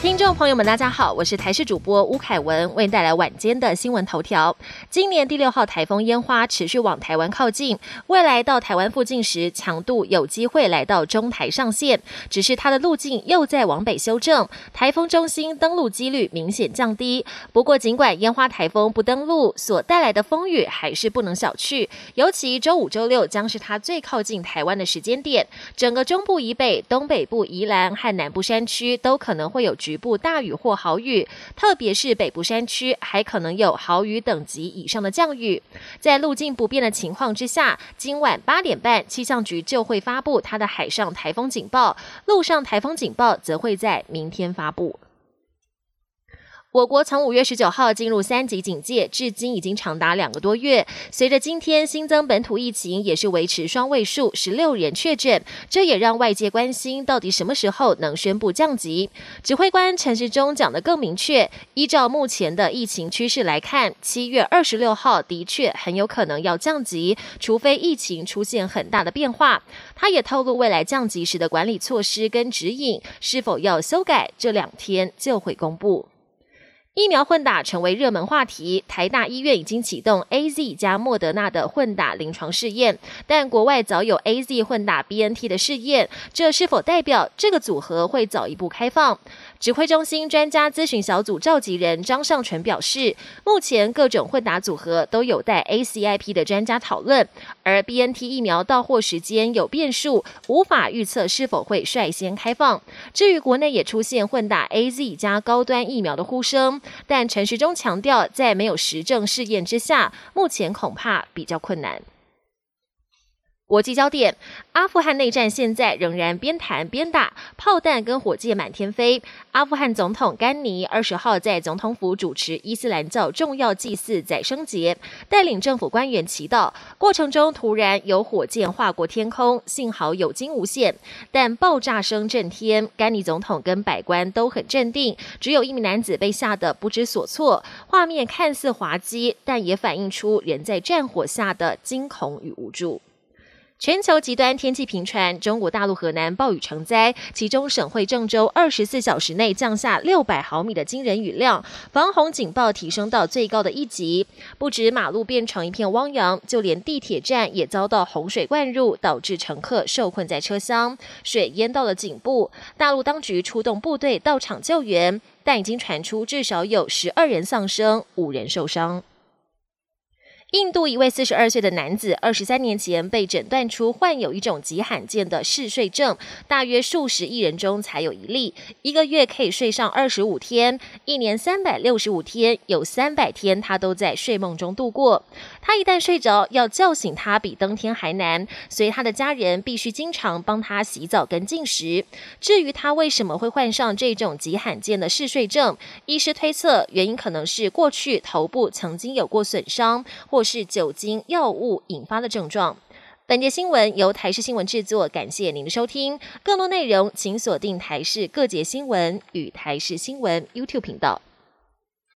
听众朋友们，大家好，我是台视主播吴凯文，为您带来晚间的新闻头条。今年第六号台风烟花持续往台湾靠近，未来到台湾附近时，强度有机会来到中台上线，只是它的路径又在往北修正，台风中心登陆几率明显降低。不过，尽管烟花台风不登陆，所带来的风雨还是不能小觑，尤其周五、周六将是它最靠近台湾的时间点，整个中部以北、东北部宜兰和南部山区都可能会有局局部。大雨或豪雨，特别是北部山区，还可能有豪雨等级以上的降雨。在路径不变的情况之下，今晚八点半，气象局就会发布它的海上台风警报，陆上台风警报则会在明天发布。我国从五月十九号进入三级警戒，至今已经长达两个多月。随着今天新增本土疫情也是维持双位数，十六人确诊，这也让外界关心到底什么时候能宣布降级。指挥官陈时中讲得更明确，依照目前的疫情趋势来看，七月二十六号的确很有可能要降级，除非疫情出现很大的变化。他也透露，未来降级时的管理措施跟指引是否要修改，这两天就会公布。疫苗混打成为热门话题，台大医院已经启动 A Z 加莫德纳的混打临床试验，但国外早有 A Z 混打 B N T 的试验，这是否代表这个组合会早一步开放？指挥中心专家咨询小组召集人张尚淳表示，目前各种混打组合都有待 A C I P 的专家讨论，而 B N T 疫苗到货时间有变数，无法预测是否会率先开放。至于国内也出现混打 A Z 加高端疫苗的呼声。但陈时中强调，在没有实证试验之下，目前恐怕比较困难。国际焦点：阿富汗内战现在仍然边谈边打，炮弹跟火箭满天飞。阿富汗总统甘尼二十号在总统府主持伊斯兰教重要祭祀宰生节，带领政府官员祈祷。过程中突然有火箭划过天空，幸好有惊无险，但爆炸声震天。甘尼总统跟百官都很镇定，只有一名男子被吓得不知所措。画面看似滑稽，但也反映出人在战火下的惊恐与无助。全球极端天气频传，中国大陆河南暴雨成灾，其中省会郑州二十四小时内降下六百毫米的惊人雨量，防洪警报提升到最高的一级。不止马路变成一片汪洋，就连地铁站也遭到洪水灌入，导致乘客受困在车厢，水淹到了颈部。大陆当局出动部队到场救援，但已经传出至少有十二人丧生，五人受伤。印度一位四十二岁的男子，二十三年前被诊断出患有一种极罕见的嗜睡症，大约数十亿人中才有一例，一个月可以睡上二十五天，一年三百六十五天，有三百天他都在睡梦中度过。他一旦睡着，要叫醒他比登天还难，所以他的家人必须经常帮他洗澡跟进食。至于他为什么会患上这种极罕见的嗜睡症，医师推测原因可能是过去头部曾经有过损伤或。或是酒精药物引发的症状。本节新闻由台视新闻制作，感谢您的收听。更多内容请锁定台视各节新闻与台视新闻 YouTube 频道。